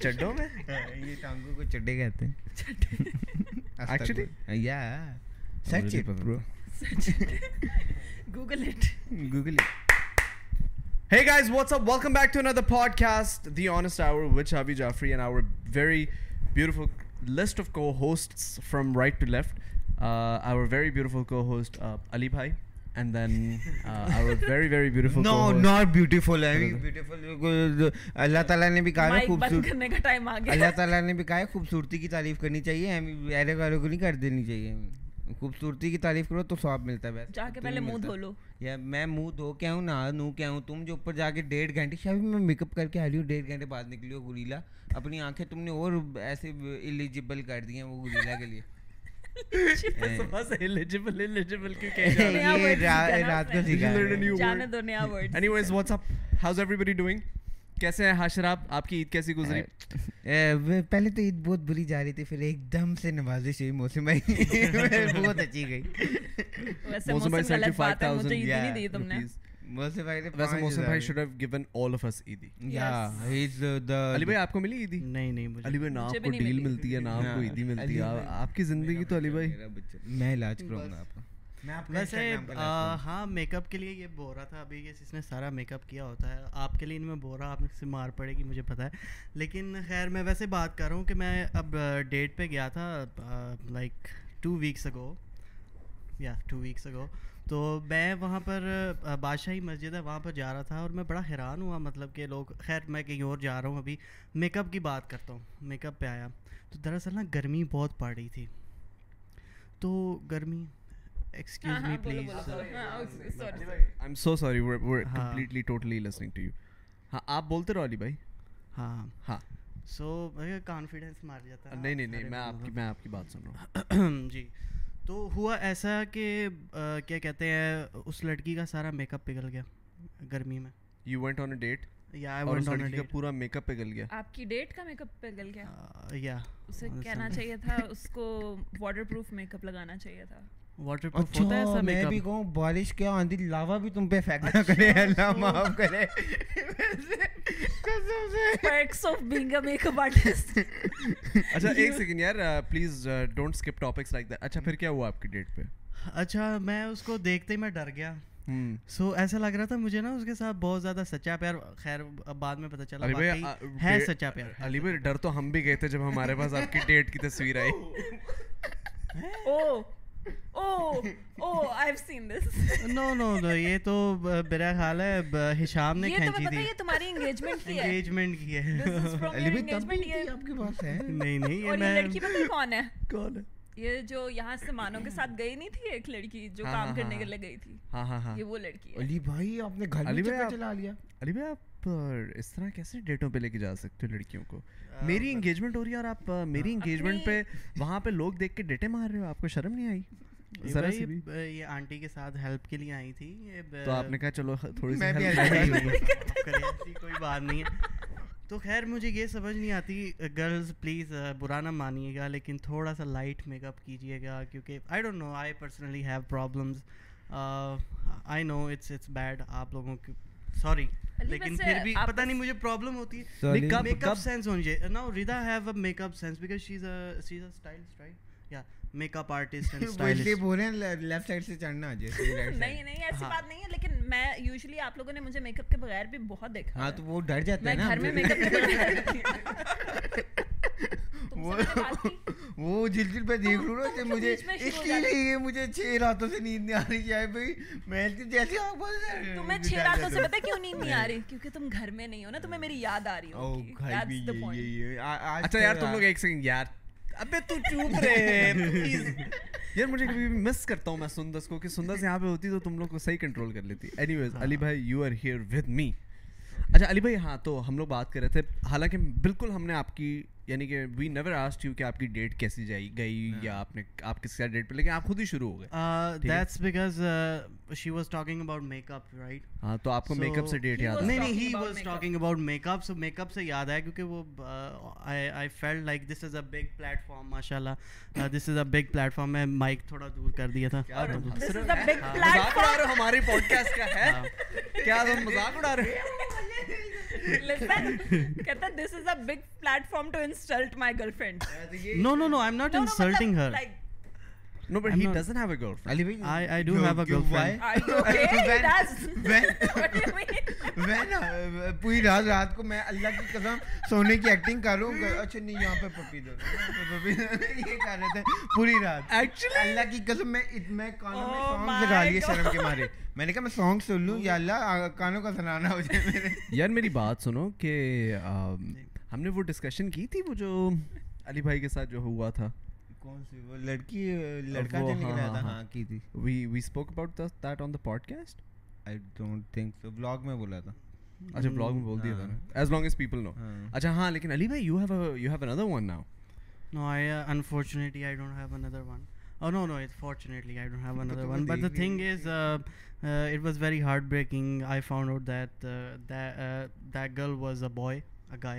چڈوں میں یہ ٹانگوں کو چڈے کہتے ہیں یا سچ bro Google it Google it Hey guys, what's up? Welcome back to another podcast, The Honest Hour with Chavi Jaffrey and our very beautiful list of co-hosts from right to left. Uh, our very beautiful co-host, uh, Ali Bhai. And then very very beautiful no not beautiful beautiful اللہ تعالیٰ نے بھی کہا ہے خوبصورت اللہ تعالیٰ نے بھی کہا ہے خوبصورتی کی تعریف کرنی چاہیے ہمیں ایرے والوں کو نہیں کر دینی چاہیے خوبصورتی کی تعریف کرو تو سواب ملتا ہے جا کے پہلے منہ دھو لو یا میں منہ دھو کے آؤں نہ نو کے آؤں تم جو اوپر جا کے ڈیڑھ گھنٹے شاید میں میک اپ کر کے آ رہی ہوں ڈیڑھ گھنٹے بعد نکلی ہو گریلا اپنی آنکھیں تم نے اور ایسے ایلیجیبل کر دی ہیں وہ گریلا کے لیے بس ہیں آپ کی عید کیسی گزری پہلے تو عید بہت بری جا رہی تھی پھر ایک دم سے نوازش ہوئی موسم بھائی بہت اچھی گئی موسم بھائی سیونٹی فائیو تھاؤزینڈ آپ کو ملی عیدی نہیں نہیں علی بھائی نہ آپ کو ڈیل ملتی ہے نہ آپ کو عیدی ملتی ہے۔ آپ کی زندگی تو علی بھائی۔ میں علاج گا آپ کا ویسے ہاں میک اپ کے لیے یہ بورا تھا ابھی یہ نے سارا میک اپ کیا ہوتا ہے۔ آپ کے لیے ان میں بورا آپ سے مار پڑے گی مجھے پتا ہے۔ لیکن خیر میں ویسے بات کر رہا ہوں کہ میں اب ڈیٹ پہ گیا تھا لائک ٹو ویکس اگو یا ٹو ویکس اگو تو میں وہاں پر بادشاہی مسجد ہے وہاں پر جا رہا تھا اور میں بڑا حیران ہوا مطلب کہ لوگ خیر میں کہیں اور جا رہا ہوں ابھی میک اپ کی بات کرتا ہوں میک اپ پہ آیا۔ تو دراصل نا گرمی بہت پڑ رہی تھی۔ تو گرمی excuse me please I'm so sorry completely totally listening to you ہاں۔ آپ بولتے رہو علی بھائی۔ ہاں۔ ہاں۔ سو کانفیڈینس مار جاتا ہے نہیں نہیں نہیں میں آپ کی میں آپ کی بات سن رہا ہوں۔ جی۔ تو ہوا ایسا کہ کیا کہتے ہیں اس لڑکی کا سارا میک اپ پگھل گیا گرمی میں۔ You went on a date پورا میک اپ پگھل گیا۔ آپ کی ڈیٹ کا میک اپ پگھل گیا؟ یا اسے کہنا چاہیے تھا اس کو واٹر پروف میک اپ لگانا چاہیے تھا۔ واٹر اچھا، پروف ہوتا ہے میں بھی کہوں بارش کیا آندھی لاوا بھی تم پہ فیکٹ اچھا، کرے اللہ معاف کرے۔ اچھا ایک سیکنڈ یار please don't skip topics like that اچھا پھر کیا ہوا آپ کی ڈیٹ پہ؟ اچھا میں اس کو دیکھتے ہی میں ڈر گیا۔ سو ایسا لگ رہا تھا مجھے نا اس کے ساتھ بہت زیادہ سچا پیار۔ خیر بعد میں پتا چلا ہے سچا پیار علی بھائی ڈر تو ہم بھی گئے تھے جب ہمارے پاس آپ کی ڈیٹ کی تصویر آئی۔ نو نو نو یہ تو میرا خیال ہے ہشام نے کھینچی تھی یہ تمہاری انگیجمنٹ کی ہے انگیجمنٹ کی ہے آپ کے پاس ہے نہیں نہیں یہ لڑکی پتہ کون ہے کون ہے یہ جو یہاں سے مانو کے ساتھ گئی نہیں تھی ایک لڑکی جو کام کرنے کے لیے گئی تھی ہاں ہاں ہاں یہ وہ لڑکی ہے علی بھائی آپ نے گھر میں چلا لیا علی بھائی آپ اس طرح کیسے ڈیٹوں پہ لے کے جا سکتے ہو لڑکیوں کو؟ میری انگیجمنٹ ہو رہی ہے اور آپ میری انگیجمنٹ پہ وہاں پہ لوگ دیکھ کے ڈیٹیں مار رہے ہو آپ کو شرم نہیں آئی؟ یہ آنٹی کے ساتھ ہیلپ کے لیے آئی تھی تو آپ نے کہا چلو تھوڑی سی کوئی بات نہیں ہے۔ تو خیر مجھے یہ سمجھ نہیں آتی گرلز پلیز برا نہ مانیے گا لیکن تھوڑا سا لائٹ میک اپ کیجیے گا کیونکہ I don't know I personally have problems I know it's it's bad آپ لوگوں کی سوری لیکن پھر بھی پتہ نہیں مجھے پرابلم ہوتی ہے۔ میک اپ سینس ہونی چاہیے now Rida have a makeup sense because she is a she is a stylist right یا makeup artist and stylist بول رہے ہیں لیفٹ سائیڈ سے چڑھنا جیسے نہیں نہیں ایسی بات نہیں ہے لیکن میں یوزلی آپ لوگوں نے مجھے میک اپ کے بغیر بھی بہت دیکھا ہاں تو وہ ڈر جاتے ہیں نا گھر میں میک اپ کے بغیر وہ دیکھ لوں نا اچھا، مجھے اس لیے مجھے چھ راتوں سے نیند نہیں آ رہی چاہے بھائی میں جیسے آنکھ بند ہے تمہیں چھ راتوں سے کیوں نیند نہیں آ رہی؟ کیونکہ تم گھر میں نہیں ہو نا تمہیں میری یاد آ رہی ہوگی۔ اچھا یار تم لوگ ایک یار۔ ابے تو رہے یار مجھے کبھی مس کرتا ہوں میں سندس کو کہ سندس یہاں پہ ہوتی تو تم لوگ کو صحیح کنٹرول کر لیتی۔ اینی ہاں۔ ویز علی بھائی you are here with me اچھا علی بھائی ہاں تو ہم لوگ بات کر رہے تھے۔ حالانکہ بالکل ہم نے آپ کی یعنی کہ وی نیور آسٹ یو کہ آپ کی ڈیٹ کیسی جائی گئی ہاں۔ یا آپ نے آپ کس کا ڈیٹ پہ لیکن آپ خود ہی شروع ہو گئے۔ That's because she was talking about makeup right ہاں تو آپ کو میک اپ سے ڈیٹ یاد نہیں نہیں he was talking about makeup so makeup سے یاد آیا کیونکہ وہ I feel like this is a big platform ماشاء اللہ this is a big platform میں مائک تھوڑا دور کر دیا تھا۔ ہماری پوڈ کاسٹ کا ہے؟ ہاں۔ کیا تم مذاق اڑا رہے ہیں؟ کہتا this is a big platform to insult my girlfriend no no no I am not insulting her No, but he doesn't have a girlfriend. بھائی I I do have a girlfriend. Are you okay? He When- does. when- What do you mean? نا پوری رات رات کو میں اللہ کی قسم سونے کی ایکٹنگ کر رہا ہوں اچھا نہیں یہاں پہ پپی دو پپی یہ کر رہے تھے پوری رات Actually- اللہ کی قسم میں میں کانوں میں سانگ my لگا لیے God. شرم کے مارے میں نے کہا میں سانگ سن لوں یا اللہ کانوں کا سنانا ہو جائے میرے یار میری بات سنو کہ ہم نے وہ ڈسکشن کی تھی وہ جو علی بھائی کے ساتھ جو ہوا تھا؟ کون سی وہ لڑکی لڑکا جو نکلا ہاں، تھا؟ ہاں، ہاں کی تھی؟ We we spoke about that on the podcast I don't think so blog میں بولا تھا۔ اچھا بلاگ میں بول دیا تھا نا۔ As long as people know. اچھا ہاں لیکن علی بھائی you have you have another one now No, I uh, unfortunately I don't have another one. Oh no no, it's fortunately I don't have another تو one. But the دیکھ thing is, uh, uh, it was very heartbreaking. I found out that uh, that uh, that girl was a boy, a guy.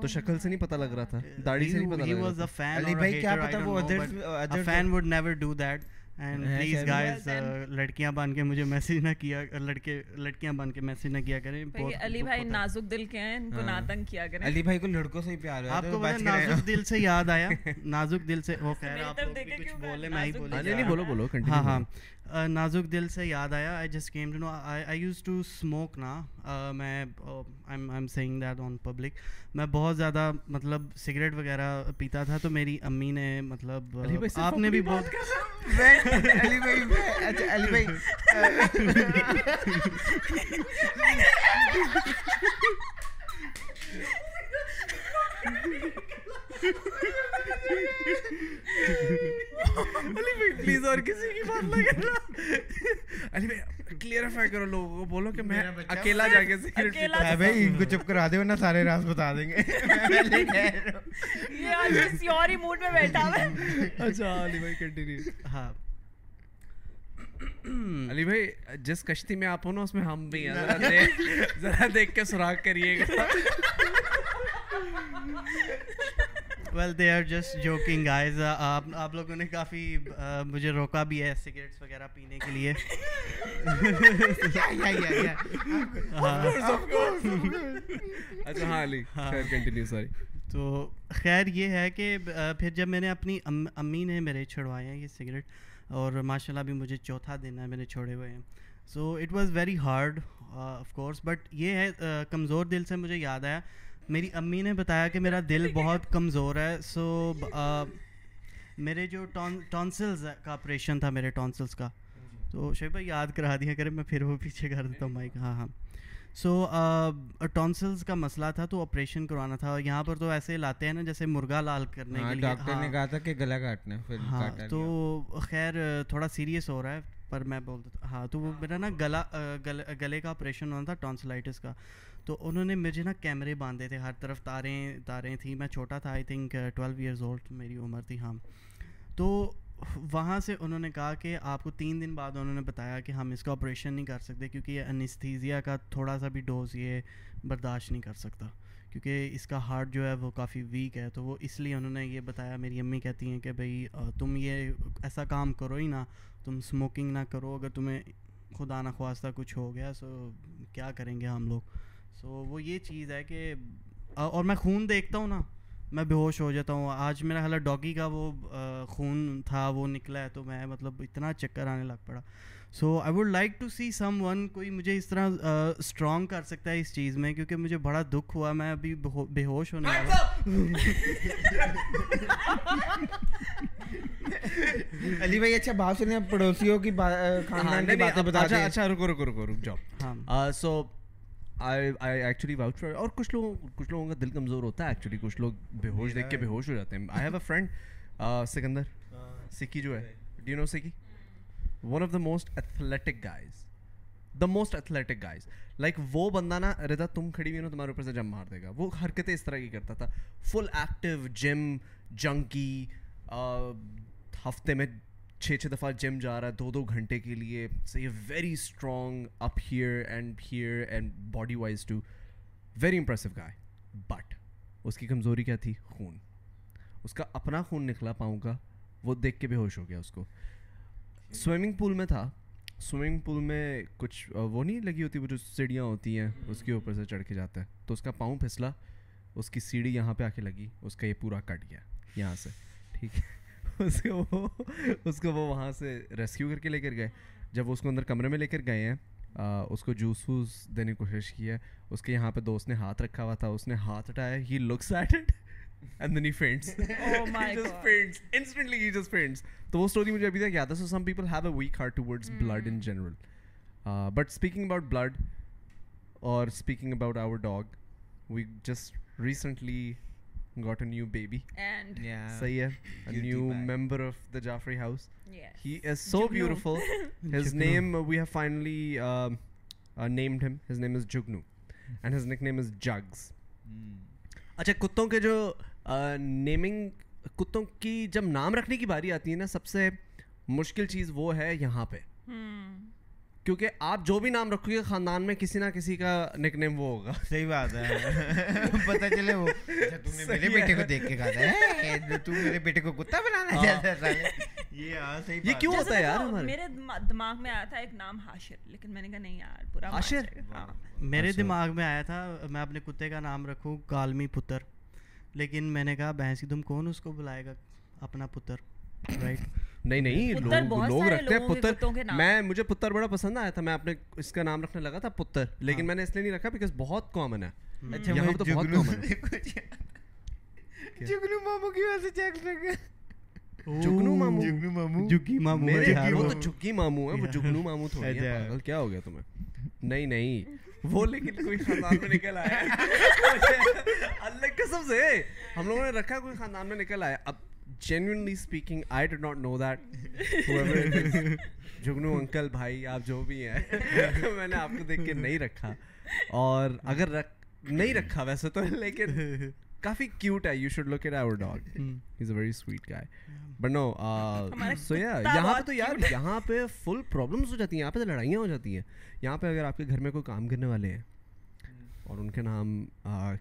تو شکل سے نہیں پتہ لگ رہا تھا داڑھی سے نہیں پتہ لگ رہا علی بھائی کیا پتا وہ know, others- but others a fan would never do that. And ہے please کیا- guys, Well uh, لڑکیاں بن کے مجھے میسج نہ کیا لڑکے لڑکیاں بن کے میسج نہ کیا کریں۔ علی بھائی۔ نازک دل کے ہیں ان کو ہاں۔ نہ تنگ کیا کریں۔ علی بھائی کو لڑکوں سے ہی پیار آپ کو پتا نازک دل سے یاد آیا؟ نازک دل سے وہ آپ کچھ کیوں بولے میں ہی بولے نہیں بولو بولو ہاں ہاں۔ نازک دل سے یاد آیا۔ I just came to know I used to smoke نا۔ میں I am seeing that on public میں بہت زیادہ مطلب سگریٹ وغیرہ پیتا تھا تو میری امی نے مطلب آپ نے بھی بہت علی بھائی پلیز اور کسی کی بات نہ کرنا۔ علی بھائی کلیئرفائی کرو لوگوں کو بولو کہ میں اکیلا جا کے بھائی ان کو چپ کرا دے ورنہ سارے راز بتا دیں گے۔ یہ آج کسی اور ہی موڈ میں بیٹھا ہوا ہے۔ اچھا علی بھائی کنٹینیو ہاں۔ علی بھائی جس کشتی میں آپ ہو نا اس میں ہم بھی ہیں۔ ذرا دیکھ ذرا دیکھ کے سراغ کریے گا۔ Well they are just joking guys آپ آپ لوگوں نے کافی مجھے روکا بھی ہے سگریٹس وغیرہ پینے کے لیے. اچھا ہاں علی خیر کنٹینیو سوری تو خیر یہ ہے کہ پھر جب میں نے اپنی امی نے میرے چھڑوائے ہیں یہ سگریٹ اور ماشاء اللہ بھی مجھے چوتھا دن ہے میرے چھوڑے ہوئے ہیں. So it was very hard of course but یہ ہے کمزور دل سے مجھے یاد آیا میری امی نے بتایا کہ میرا دل بہت کمزور ہے سو میرے جو ٹونسلز کا آپریشن تھا میرے ٹونسلس کا۔ تو شیخ بھائی یاد کرا دیا کرے میں پھر وہ پیچھے کر دیتا ہوں مائک ہاں ہاں۔ سو ٹونسلس کا مسئلہ تھا تو آپریشن کروانا تھا۔ یہاں پر تو ایسے لاتے ہیں نا جیسے مرغا لال کرنے کے لیے۔ ڈاکٹر نے کہا تھا کہ گلا کاٹنا ہاں تو خیر تھوڑا سیریس ہو رہا ہے پر میں بولتا ہاں تو وہ میرا نا گلا گلے کا آپریشن ہونا تھا ٹونسلائٹس کا۔ تو انہوں نے مجھے نا کیمرے باندھے تھے، ہر طرف تاریں تاریں تھیں۔ میں چھوٹا تھا I think twelve years old میری عمر تھی ہاں۔ تو وہاں سے انہوں نے کہا کہ آپ کو تین دن بعد انہوں نے بتایا کہ ہم اس کا آپریشن نہیں کر سکتے کیونکہ یہ انستھیزیا کا تھوڑا سا بھی ڈوز یہ برداشت نہیں کر سکتا۔ کیونکہ اس کا ہارٹ جو ہے وہ کافی ویک ہے، تو وہ اس لیے انہوں نے یہ بتایا۔ میری امی کہتی ہیں کہ بھائی تم یہ ایسا کام کرو ہی نہ، تم اسموکنگ نہ کرو۔ اگر تمہیں خدا نخواستہ کچھ ہو گیا سو کیا کریں گے ہم لوگ؟ سو وہ یہ چیز ہے کہ اور میں خون دیکھتا ہوں نا میں بے ہوش ہو جاتا ہوں۔ آج میرا حالا ڈاگی کا وہ خون تھا وہ نکلا ہے تو میں مطلب اتنا چکر آنے لگ پڑا۔ So I would like to see someone کوئی مجھے اس طرح اسٹرانگ کر سکتا ہے اس چیز میں کیونکہ مجھے بڑا دکھ ہوا میں ابھی بے ہوش ہونے والا علی بھائی اچھا بھاؤ سنیں پڑوسیوں کی ہاں، خاندان کی باتیں بتا اچھا،, اچھا رکو رکو رکو رک جاؤ۔ ہاں۔ سو اور کچھ لوگوں کچھ لوگوں کا دل کمزور ہوتا ہے ایکچولی کچھ لوگ بے ہوش دیکھ کے بے ہوش ہو جاتے ہیں. I have a friend Sikandar. ہاں. سکی جو ہے. ڈی نو Sikki one of the most athletic guys the most athletic guys like وہ بندہ نا ردا تم کھڑی ہوئی نا تمہارے اوپر سے جم مار دے گا. وہ حرکتیں اس طرح کی کرتا تھا. فل ایکٹیو جم جنکی ہفتے میں چھ چھ دفعہ جم جا رہا ہے دو دو گھنٹے کے لیے سو یہ very strong up hair and hair and body wise too very impressive guy but اس کی کمزوری کیا تھی خون اس کا اپنا خون نکلا پاؤں کا وہ دیکھ کے بے ہوش ہو گیا اس کو سوئمنگ پول میں تھا سوئمنگ پول میں کچھ وہ نہیں لگی ہوتی وہ جو سیڑھیاں ہوتی ہیں اس کے اوپر سے چڑھ کے جاتا ہے تو اس کا پاؤں پھسلا اس کی سیڑھی یہاں پہ آ کے لگی اس کا یہ پورا کٹ گیا یہاں سے ٹھیک ہے اس کو وہ اس کو وہ وہاں سے ریسکیو کر کے لے کر گئے۔ جب وہ اس کو اندر کمرے میں لے کر گئے ہیں اس کو جوس ووس دینے کی کوشش کی ہے۔ اس کے یہاں پہ دوست نے ہاتھ رکھا ہوا تھا اس نے ہاتھ ہٹایا he looks at it and then he faints instantly he just faints تو وہ اسٹوری مجھے ابھی تک یاد ہے۔ So some people have a weak heart towards blood in general but speaking about blood اور speaking about our dog we just recently اچھا کتوں کے جو کتوں کی جب نام رکھنے کی باری آتی ہے نا سب سے مشکل چیز وہ ہے یہاں پہ کیونکہ آپ جو بھی نام رکھو گے خاندان میں کسی نہ کسی کا نک نیم وہ ہوگا۔ صحیح بات ہے۔ پتہ چلے وہ۔ اچھا، میرے بیٹے کو دیکھ کے تو میرے بیٹے کو کتا بنانا ہاں۔ یہ ہاں، کیوں ہوتا ہے یار میرے دماغ میں آیا تھا ایک نام حاشر لیکن میں نے کہا نہیں یار پورا حاشر؟ ہاں۔ میرے اچھا۔ دماغ میں آیا تھا میں اپنے کتے کا نام رکھوں کالمی پتر۔ لیکن میں نے کہا بھینس کی تم کون اس کو بلائے گا اپنا پتر؟ رائٹ نہیں نہیں لوگ رکھتے ہیں پتر میں مجھے پتر بڑا پسند آیا تھا میں اپنے اس کا نام رکھنے لگا تھا پتر لیکن میں نے اس لیے نہیں رکھا بیکاز بہت کامن ہے۔ اچھا، یہاں تو بہت کامن ہے۔ جگنو مامو کی وجہ سے چیک لگا۔ جگنو مامو جگنو مامو جگی مامو میرے اچھا، وہ تو جگی مامو ہے وہ جگنو مامو تھوڑی ہے اچھا۔ پاگل کیا ہو گیا تمہیں؟ نہیں نہیں۔ وہ لیکن کوئی خاندان میں نکل آیا۔ اللہ قسم سے۔ ہم لوگوں نے رکھا کوئی خاندان میں نکل آیا۔ اب genuinely speaking I do not know that Jugnu uncle بھائی آپ جو بھی ہیں میں نے آپ کو دیکھ کے نہیں رکھا اور اگر نہیں رکھا ویسے تو لیکن کافی کیوٹ ہے you should look at our dog is a very sweet guy but no so یہاں پہ تو یار یہاں پہ فل پرابلمس ہو جاتی ہیں یہاں پہ تو لڑائیاں ہو جاتی ہیں یہاں پہ اگر آپ کے گھر میں کوئی کام کرنے والے ہیں اور ان کے نام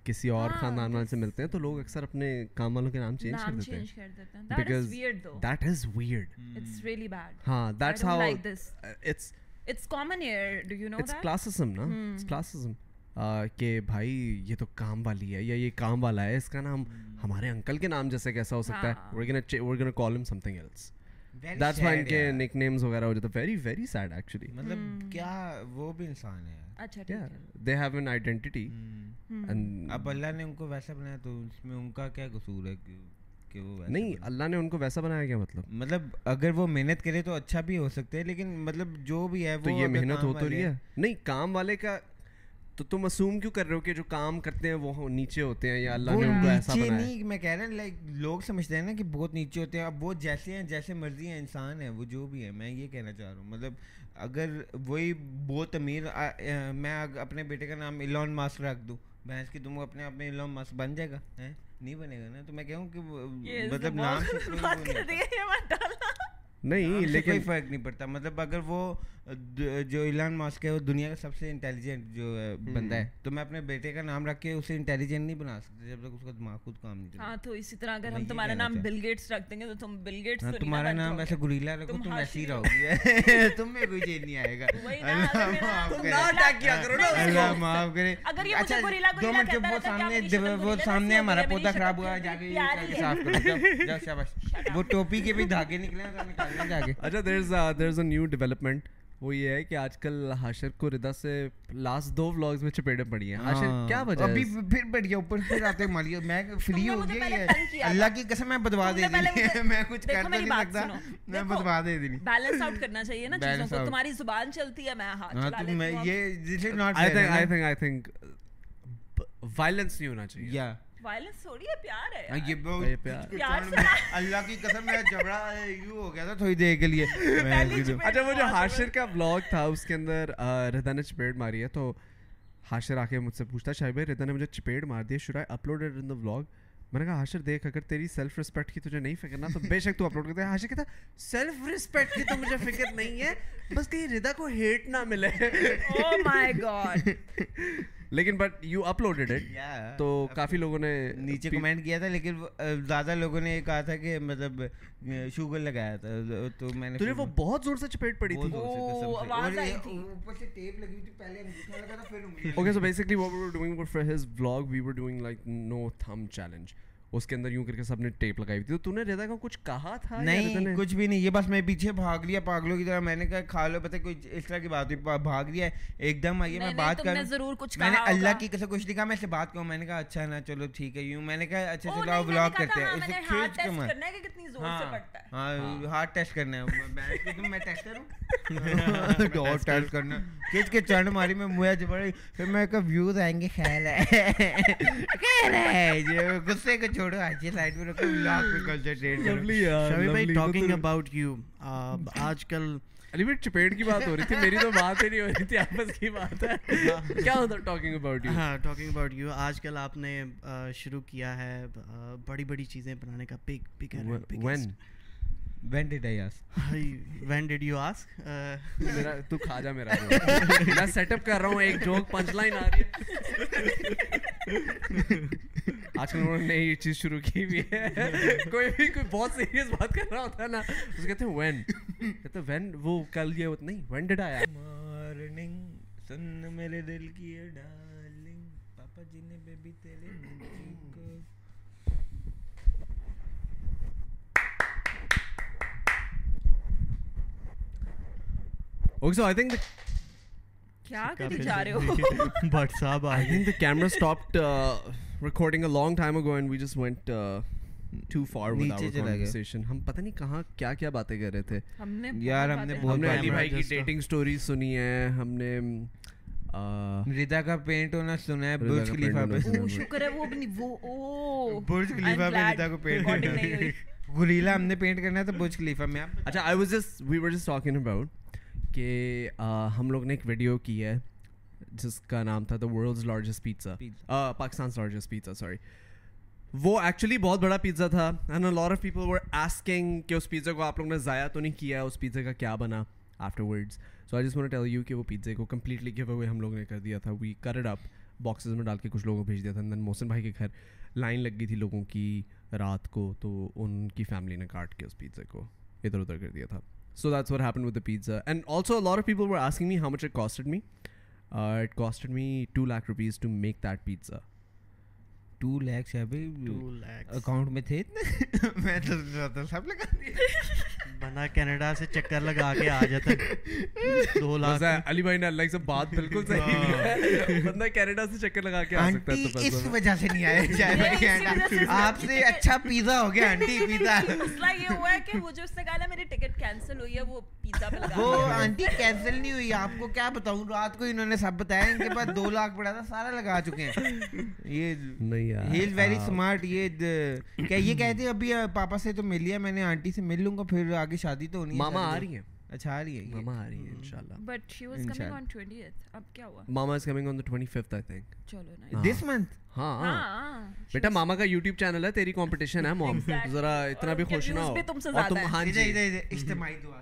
کسی اور خاندان والے سے ملتے ہیں تو لوگ اکثر اپنے کام والوں کے نام چینج کر دیتے ہیں۔ hmm. ہاں that's how it's it's common you know it's classism نا اٹس کلاسزم کہ بھائی یہ تو کام والی ہے یا یہ کام والا ہے اس کا نام hmm. ہمارے انکل کے نام جیسے کیسا ہو سکتا ہے۔ we're gonna we're gonna call him something else. That's why ان کے وغیرہ ہو جاتا ہے ویری ویری سیڈ ایکچولی مطلب کیا وہ بھی انسان ہے۔ اب اللہ نے ان کو ویسا بنایا تو اس میں ان کا کیا قصور ہے نہیں اللہ نے ان کو ویسا بنایا کیا مطلب؟ مطلب اگر وہ محنت کرے تو اچھا بھی ہو سکتے لیکن مطلب جو بھی ہے وہ یہ محنت ہو تو ہے۔ نہیں کام والے کا تو تم اسوم کیوں کر رہے ہو کہ جو کام کرتے ہیں وہ نیچے ہوتے ہیں یا اللہ نے ان کو ایسا بنایا؟ نہیں میں کہہ رہا ہوں لائک لوگ سمجھتے ہیں نا کہ بہت نیچے ہوتے ہیں اب وہ جیسے ہیں جیسے مرضی ہیں انسان ہیں وہ جو بھی ہیں میں یہ کہنا چاہ رہا ہوں مطلب اگر وہی بہت امیر میں اپنے بیٹے کا نام ایلون ماسک رکھ دوں بھینس کی تم اپنے آپ میں ایلون ماسک بن جائے گا نہیں بنے گا نا تو میں کہوں کہ مطلب نام نہیں لیکن کوئی فرق نہیں پڑتا مطلب اگر وہ جو ایلان ماسک ہے وہ دنیا کا سب سے انٹیلیجنٹ جو بندہ ہے۔ تو میں اپنے بیٹے کا نام رکھ کے اسے انٹیلیجنٹ نہیں بنا سکتا جب تک اس کا دماغ خود کام نہیں کرتا ہاں تو اسی طرح اگر ہم تمہارا نام بل گیٹس رکھ دیں گے تو تم بل گیٹس ہاں، تو تمہارا نام ویسے گوریلا رکھو تم ویسے ہی رہو گے تم میں کوئی چیز نہیں آئے گا۔ اللہ معاف کرے۔ اچھا دو منٹ وہ سامنے وہ سامنے ہمارا پودا خراب ہوا جا کے صاف کرو۔ وہ ٹوپی کے بھی دھاگے نکلے ہیں اچھا دیر از دیر از اے نیو ڈیولپمنٹ وہ یہ ہے کہ آج کل ہاشر کو ردا سے لاسٹ دو ولاگز میں چپیٹیں پڑی ہیں۔ ہاشر ہاں۔ کیا وجہ ابھی پھر بیٹھ گیا اوپر پھر آتے مالی میں فری ہو گیا ہے۔ اللہ کی قسم میں بدوا دے دی میں کچھ کر نہیں سکتا میں بدوا دے دی بیلنس آؤٹ کرنا چاہیے نا چیزوں کو۔ تمہاری زبان چلتی ہے میں ہاتھ ہاں، چلا لیتا ہوں۔ یہ this is not I think I think violence نہیں ہونا چاہیے۔ یا وائلنس تھوڑی ہے پیار ہے یہ یہ بہت پیار پیار سے اللہ کی قسم میں جبڑا یوں ہو گیا تھا تھوڑی دیر کے لیے میں پہلی کیوں- چپیٹ اچھا وہ جو بہت حاشر کا vlog تھا اس کے اندر ردا نے چپیڑ ماری ہے تو حاشر آ کے مجھ سے پوچھتا شاہی بھائی ردا نے مجھے چپیڑ مار دی should I upload in the vlog میں نے کہا حاشر دیکھ اگر تیری سیلف رسپیکٹ کی تجھے نہیں فکر نا تو بے شک تو اپلوڈ کرتے حاشر کہتا سیلف رسپیکٹ کی تو مجھے فکر نہیں ہے بس کہیں ردا کو ہیٹ نہ ملے او مائی گاڈ لیکن بٹ یو اپلوڈیڈ اٹ. تو کافی لوگوں نے نیچے کمنٹ کیا تھا لیکن زیادہ لوگوں نے یہ کہا تھا کہ مطلب شوگر لگایا تھا تو میں نے تجھے وہ بہت زور سے چپیٹ پڑی تھی۔ اوپر سے ٹیپ لگی پہلے لگا تھا پھر okay so basically we were doing for his vlog we were doing like no thumb challenge. اس کے اندر یوں کر کے سب نے ٹیپ لگائی تھی۔ تو تو نے رضا کو کچھ کہا تھا نہیں کچھ بھی نہیں یہ بس میں پیچھے بھاگ لیا پاگلوں کی طرح۔ میں نے کہا کھا لو پتہ کوئی اس طرح کی بات ہوئی۔ بھاگ لیا ایک دم آئیے میں بات کر ضرور کچھ میں نے اللہ۔ کی قسم کچھ نہیں کہا میں سے بات کروں میں نے کہا اچھا نا چلو ٹھیک ہے یوں میں نے کہا اچھا چلو بلاگ کرتے ہیں۔ ہاں، اسے کھینچ کے ٹیسٹ مت کرنا ہے کہ کتنی زور سے پڑتا ہے۔ ہاں ہارٹ ٹیسٹ کرنا ہے۔ میں کہ تم میں ٹیسٹ کروں۔ ہارٹ ٹیسٹ کرنا۔ کھینچ کے چڑھ ماری میں منہ جبڑی پھر میں کہا ویوز آئیں گے خیال ہے۔ خیال ہے۔ یہ غصے کو چھوڑو آج سائڈ میں رکھو لاکھ پہ کنسنٹریٹ کرو شامی بھائی. ٹاکنگ اباؤٹ یو آج کل علی بھائی چپیٹ کی بات ہو رہی تھی میری تو بات ہی نہیں ہو رہی تھی آپس کی بات ہے کیا ہوتا ٹاکنگ اباؤٹ یو ہاں ٹاکنگ اباؤٹ یو آج کل آپ نے شروع کیا ہے بڑی بڑی چیزیں بنانے کا big big when? When did I ask? When did you ask میرا تو کھا جا میرا. میں سیٹ اپ کر رہا ہوں ایک جوک پنچ لائن آ رہی ہے آج کل انہوں نے نئی چیز شروع کی ہوئی ہے۔ کوئی بھی کوئی بہت سیریس بات کر رہا ہوتا ہے نا۔ اس کہتے ہیں وین کہتے ہیں وین وہ کل یہ ہوتا نہیں وین ڈیڈ آیا مارننگ سن میرے دل کی ڈارلنگ پاپا جی نے بیبی تیرے کو اوکے سو آئی تھنک کیا کری جا رہے ہو؟ بٹ صاحب think the camera stopped uh, recording a long time ago and we just went uh, too far with نیچے our چلا گیا۔ conversation. ہم پتہ نہیں کہاں کیا کیا باتیں کر رہے تھے۔ ہم نے یار، ہم نے بہت علی بھائی کی ڈیٹنگ سٹوری سنی ہے ہم نے ردا کا پینٹ ہونا سنا ہے برج خلیفہ paint پہ۔ شکر ہے وہ وہ او برج خلیفہ پہ ردا کو پینٹ گلیلا ہم نے پینٹ کرنا ہے تو برج خلیفہ میں۔ اچھا I was just we were just talking about کہ ہم لوگ نے ایک ویڈیو کی ہے۔ جس کا نام تھا the world's largest pizza Pakistan largest pizza sorry وہ ایکچولی بہت بڑا پیزا تھا اینڈ لار آف پیپل ور آسکنگ کہ اس پیزا کو آپ لوگ نے ضائع تو نہیں کیا اس پیزا کا کیا بنا آفٹر ورڈز سو آئی جس وانٹ ٹیل یو کہ وہ پیزے کو کمپلیٹلی گیو اوے ہم لوگ نے کر دیا تھا۔ وی کر اٹ اپ باکسز میں ڈال کے کچھ لوگوں کو بھیج دیا تھا دین محسن بھائی کے گھر لائن لگ گئی تھی لوگوں کی رات کو تو ان کی فیملی نے کاٹ کے اس پیزے کو ادھر ادھر کر دیا تھا۔ So that's what happen with the pizza and also lot of people were asking me how much it costed me it costed me two lakh rupees to make that pizza two lakhs ہے lakhs account میں تھے میں تو سب لگا دیا بنا Canada سے چکر لگا کے آ جاتا دو لاکھ علی بھائی نے اللہ سے بات بالکل صحیح ہے بندہ کینیڈا سے چکر لگا کے آ سکتا ہے اس وجہ سے نہیں آئے اسی وجہ سے آپ سے اچھا پیزا ہو گیا آنٹی پیزا مسئلہ یہ ہوا ہے کہ وہ جو اس نے کہا نا میری ٹکٹ کینسل ہوئی ہے وہ پیزا وہ۔ آنٹی کینسل نہیں ہوئی آپ کو کیا بتاؤں رات کو انہوں نے سب بتایا ان کے پاس دو لاکھ پڑا تھا سارا لگا چکے ہیں یہ نہیں یار ہی از ویری اسمارٹ یہ کیا یہ کہتے ہیں ابھی پاپا سے تو مل لیا میں نے آنٹی سے مل لوں گا پھر آگے شادی تو ہونی ہے ماما آ۔ رہی ہیں اچھا آ رہی ہے۔ ماما آ رہی ہیں انشاءاللہ۔ But she was coming on 20th اب کیا ہوا؟ ماما is coming on the 25th I think چلو نا دس منتھ ہاں۔ بیٹا ماما کا یوٹیوب چینل ہے تیری کمپٹیشن ہے موم. ذرا اتنا بھی خوش نہ ہو۔ بھی تم سے اور تم. ہاں جی۔ اجتماعی دعا۔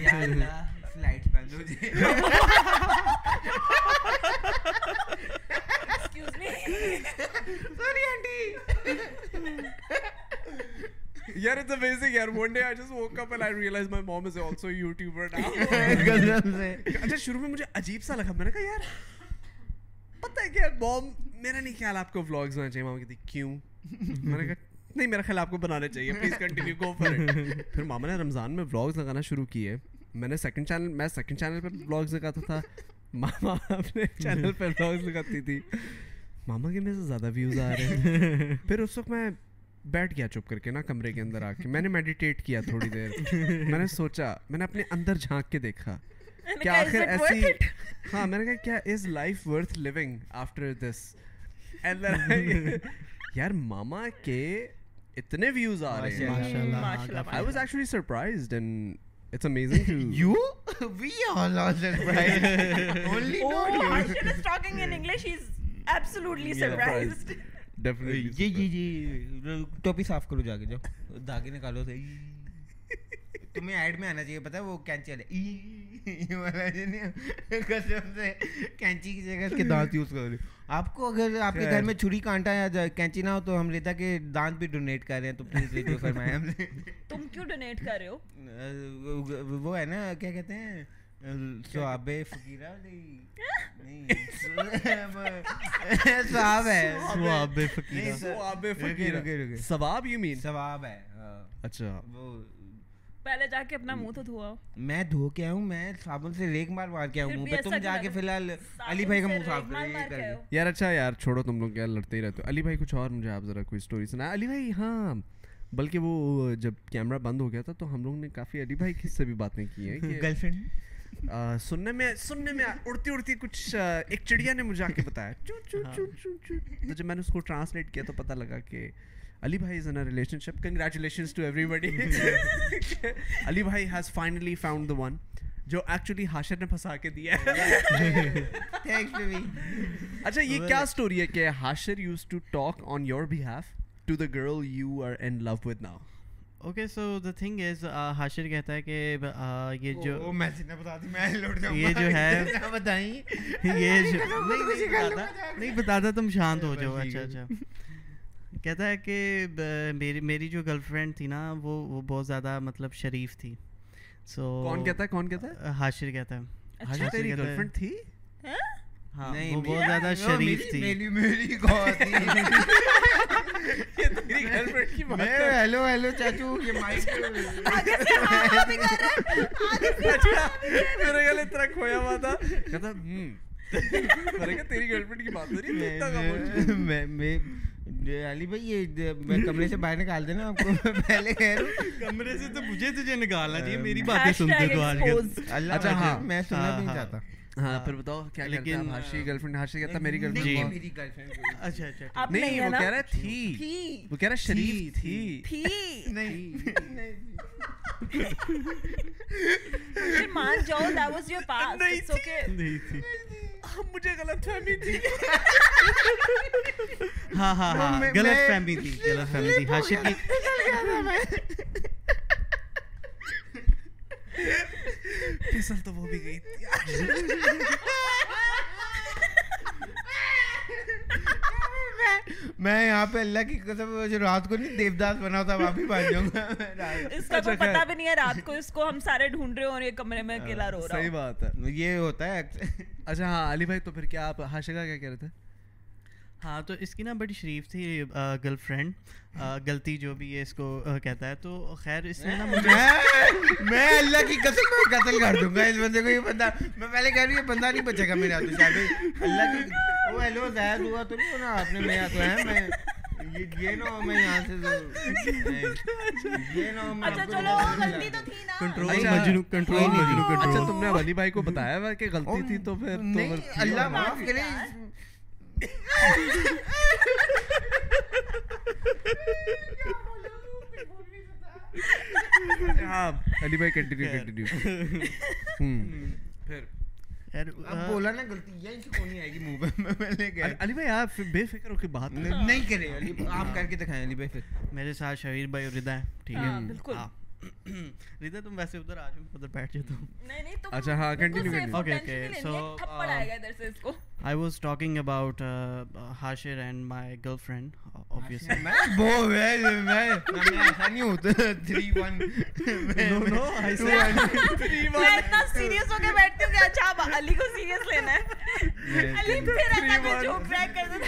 یا اللہ فلائٹ بند ہو جائے۔ ایکسکیوز می سوری آنٹی یار اٹس امیزنگ یار one day I just woke up and I realize my mom is also YouTuber now اچھا شروع میں مجھے عجیب سا لگا میں نے کہا یار پتہ ہے کہ موم میرا نہیں خیال آپ کو ولاگز بنانا چاہیے ماما کہتی کیوں میں نے کہا نہیں میرا خیال آپ کو بنانا چاہیے پلیز کنٹینیو گو فار پھر ماما نے رمضان میں ولاگز لگانا شروع کیے میں نے سیکنڈ چینل میں سیکنڈ چینل پہ بلاگز لگاتا تھا ماما اپنے چینل پہ بلاگز لگاتی تھی ماما کے میں سے زیادہ ویوز آ رہے ہیں پھر اس وقت میں بیٹھ گیا چپ کر کے نا کمرے کے اندر آ کے میں نے میڈیٹیٹ کیا تھوڑی دیر میں نے سوچا میں نے اپنے اندر جھانک کے دیکھا کیا آخر ایسی ہاں میں نے کہا کیا is life worth living after this یار ماما کے اتنے ویوز آ رہے ہیں ماشاء اللہ ماشاءاللہ، I was actually surprised and it's amazing to You? We all are surprised. Only Oh, not you. Harshit is talking in English. He's absolutely Yeah. surprised. جی جی ٹوپی صاف کرو جا کے جاؤ دھاگے نکالو تمہیں ایڈ میں آنا چاہیے پتا وہ کینچی والے کینچی کی جگہ اس کے دانت یوز کر آپ کو اگر آپ کے گھر میں چھری کانٹا یا کینچی نہ ہو تو ہم لیتا کہ دانت بھی ڈونیٹ کر رہے ہیں تو پلیز لے کے فرمائیں ہم تم کیوں ڈونیٹ کر رہے ہو وہ ہے نا کیا کہتے ہیں پہلے جا کے اپنا منہ تو دھواؤ میں دھو کے میں صابن سے ریک مار مار کے پہ تم جا کے فی الحال علی بھائی کا منہ صاف یار اچھا یار چھوڑو تم لوگ لڑتے ہی رہتے ہو۔ علی بھائی کچھ اور مجھے آپ ذرا کوئی اسٹوری سنا۔ علی بھائی ہاں بلکہ وہ جب کیمرہ بند ہو گیا تھا تو ہم لوگ نے کافی علی بھائی کس سے بھی باتیں کی ہیں گرل فرینڈ سننے میں سننے میں اڑتی اڑتی کچھ ایک چڑیا نے مجھے آ کے بتایا۔ ہاں۔ تو جب میں نے اس کو ٹرانسلیٹ کیا تو پتا لگا کہ علی بھائی is in relationship congratulations to everybody Ali بھائی has finally found the one جو ایکچولی ہاشر نے پھنسا کے دیا اچھا یہ کیا اسٹوری ہے کہ Hashir used to talk on your behave to the girl you are in love with now okay so the thing is Hashir کہتا ہے کہ یہ جو یہ جو ہے نہیں بتاتا تم شانت ہو جاؤ اچھا اچھا کہتا ہے کہ میری میری جو گرل فرینڈ تھی نا وہ وہ بہت زیادہ مطلب شریف تھی سو کون کہتا ہے کون کہتا ہے حاشر کہتا ہے گرل فرینڈ تھی ہاں وہ بہت زیادہ شریف تھی ہیلو ہیلو چاچو مائک اتنا کھویا ہوا تھا کہتا ہوں تیری گرل فرینڈ کی بات ہو رہی علی بھائی یہ کمرے سے باہر نکال دینا آپ کو پہلے کہہ رہا کمرے سے تو مجھے تجھے نکالنا چاہیے میری باتیں سنتے تو آج کل اچھا ہاں میں سننا نہیں چاہتا ہاں،, ہاں پھر بتاؤ کیا لیکن ہاشی گرل فرینڈ ہاشی کہتا میری گرل فرینڈ جی۔ میری گرل فرینڈ اچھا اچھا نہیں وہ کہہ رہا تھی۔ وہ کہہ رہا شریف تھی۔ تھی۔ نہیں۔ مان جاؤ that was your pass it's okay نہیں تھی۔ ہاں، مجھے غلط فہمی تھی۔ ہاں ہاں ہاں غلط فہمی تھی غلط فہمی تھی۔ ہاشی کی پھسل salto وہ بھی گئی میں یہاں پہ اللہ کی قسم جو رات کو نہیں دیوداس بنا تھا وہاں بھی بن جاؤں گا اس کا کوئی پتہ بھی نہیں ہے رات کو اس کو ہم سارے ڈھونڈ رہے ہیں اور یہ کمرے میں اکیلا رو رہا صحیح بات ہے یہ ہوتا ہے اچھا ہاں علی بھائی تو پھر کیا آپ ہاشے کیا کہہ رہے تھے ہاں تو اس کی نا بڑی شریف تھی گرل فرینڈ غلطی جو بھی ہے اس کو کہتا ہے۔ تو خیر اس نے نا میں اللہ کی قسم میں قتل کر دوں گا۔ اس بندے کو یہ بندہ میں پہلے کہہ رہی ہوں یہ بندہ نہیں بچے گا میرے ہاتھ سے اللہ کی وہ ہیلو زائد ہوا تو نہیں ہونا؟ آپ نے میرے ہاتھ میں میں اچھا, اچھا،, اچھا،, اچھا، تم نے ولی بھائی کو بتایا کہ غلطی تھی تو پھر اللہ معاف کرے میں بھائی آپ بے فکر ہو کے بات نہیں کرے آپ کر کے دکھائیں علی بھائی میرے ساتھ شہید بھائی اور ردا ہے ٹھیک ہے بالکل تم ویسے ادھر آ جاؤ ادھر بیٹھ جاؤ تم اچھا ہاں کنٹینیو کر لیجیے okay okay so I was talking about Hashir and my girlfriend obviously میں بو ویل میں ایسا نہیں ہوتا 3 1 نو نو آئی سے میں اتنا سیریس ہو کے بیٹھتی ہوں کہ اچھا اب علی کو سیریس لینا ہے علی پھر ایسا میں جوک کریک کر دوں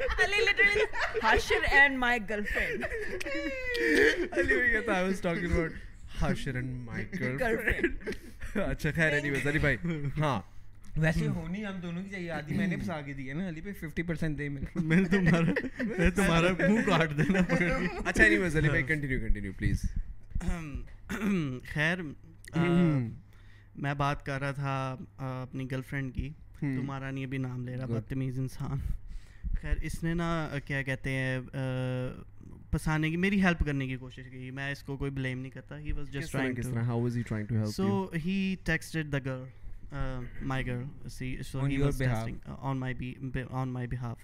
Ali literally and my girlfriend. Ali I was talking about. And my girlfriend. اچھا خیر علی بھائی ہاں ویسے ہونی ہم دونوں کی چاہیے آدھی میں نے کے دی ہے نا علی پہ دے میرے میں تمہارا میں تمہارا منہ کاٹ دینا اچھا علی بھائی کنٹینیو کنٹینیو پلیز خیر میں بات کر رہا تھا اپنی گرل فرینڈ کی تمہارا نہیں ابھی نام لے رہا بدتمیز انسان خیر اس نے نا کیا کہتے ہیں پسانے کی میری ہیلپ کرنے کی کوشش کی۔ میں اس کو کوئی بلیم نہیں کرتا۔ He was just trying so he texted the girl uh, on my be, be on my behalf.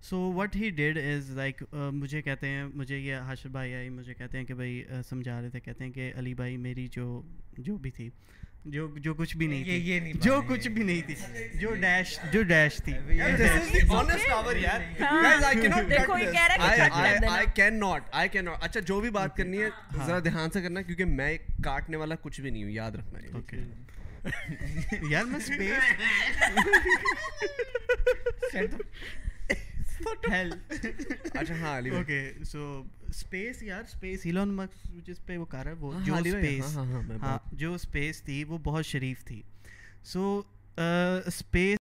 So what he did is like uh, مجھے کہتے ہیں مجھے یہ حاشر بھائی آئی مجھے کہتے ہیں کہ بھائی سمجھا رہے تھے کہتے ہیں کہ علی بھائی میری جو جو بھی تھی۔ جو جو کچھ بھی نہیں تھی۔ یہ نہیں جو کچھ بھی نہیں تھی۔ جو ڈیش جو ڈیش تھی۔ اچھا جو بھی بات کرنی ہے ذرا دھیان سے کرنا کیونکہ میں کاٹنے والا کچھ بھی نہیں ہوں یاد رکھنا یار میں اچھا ہاں اوکے سو اسپیس یار اسپیس ایلون ماسک جس پہ وہ کر رہا ہے وہ ہاں، جو اسپیس ہاں، ہاں، جو اسپیس تھی وہ بہت شریف تھی۔ سو اسپیس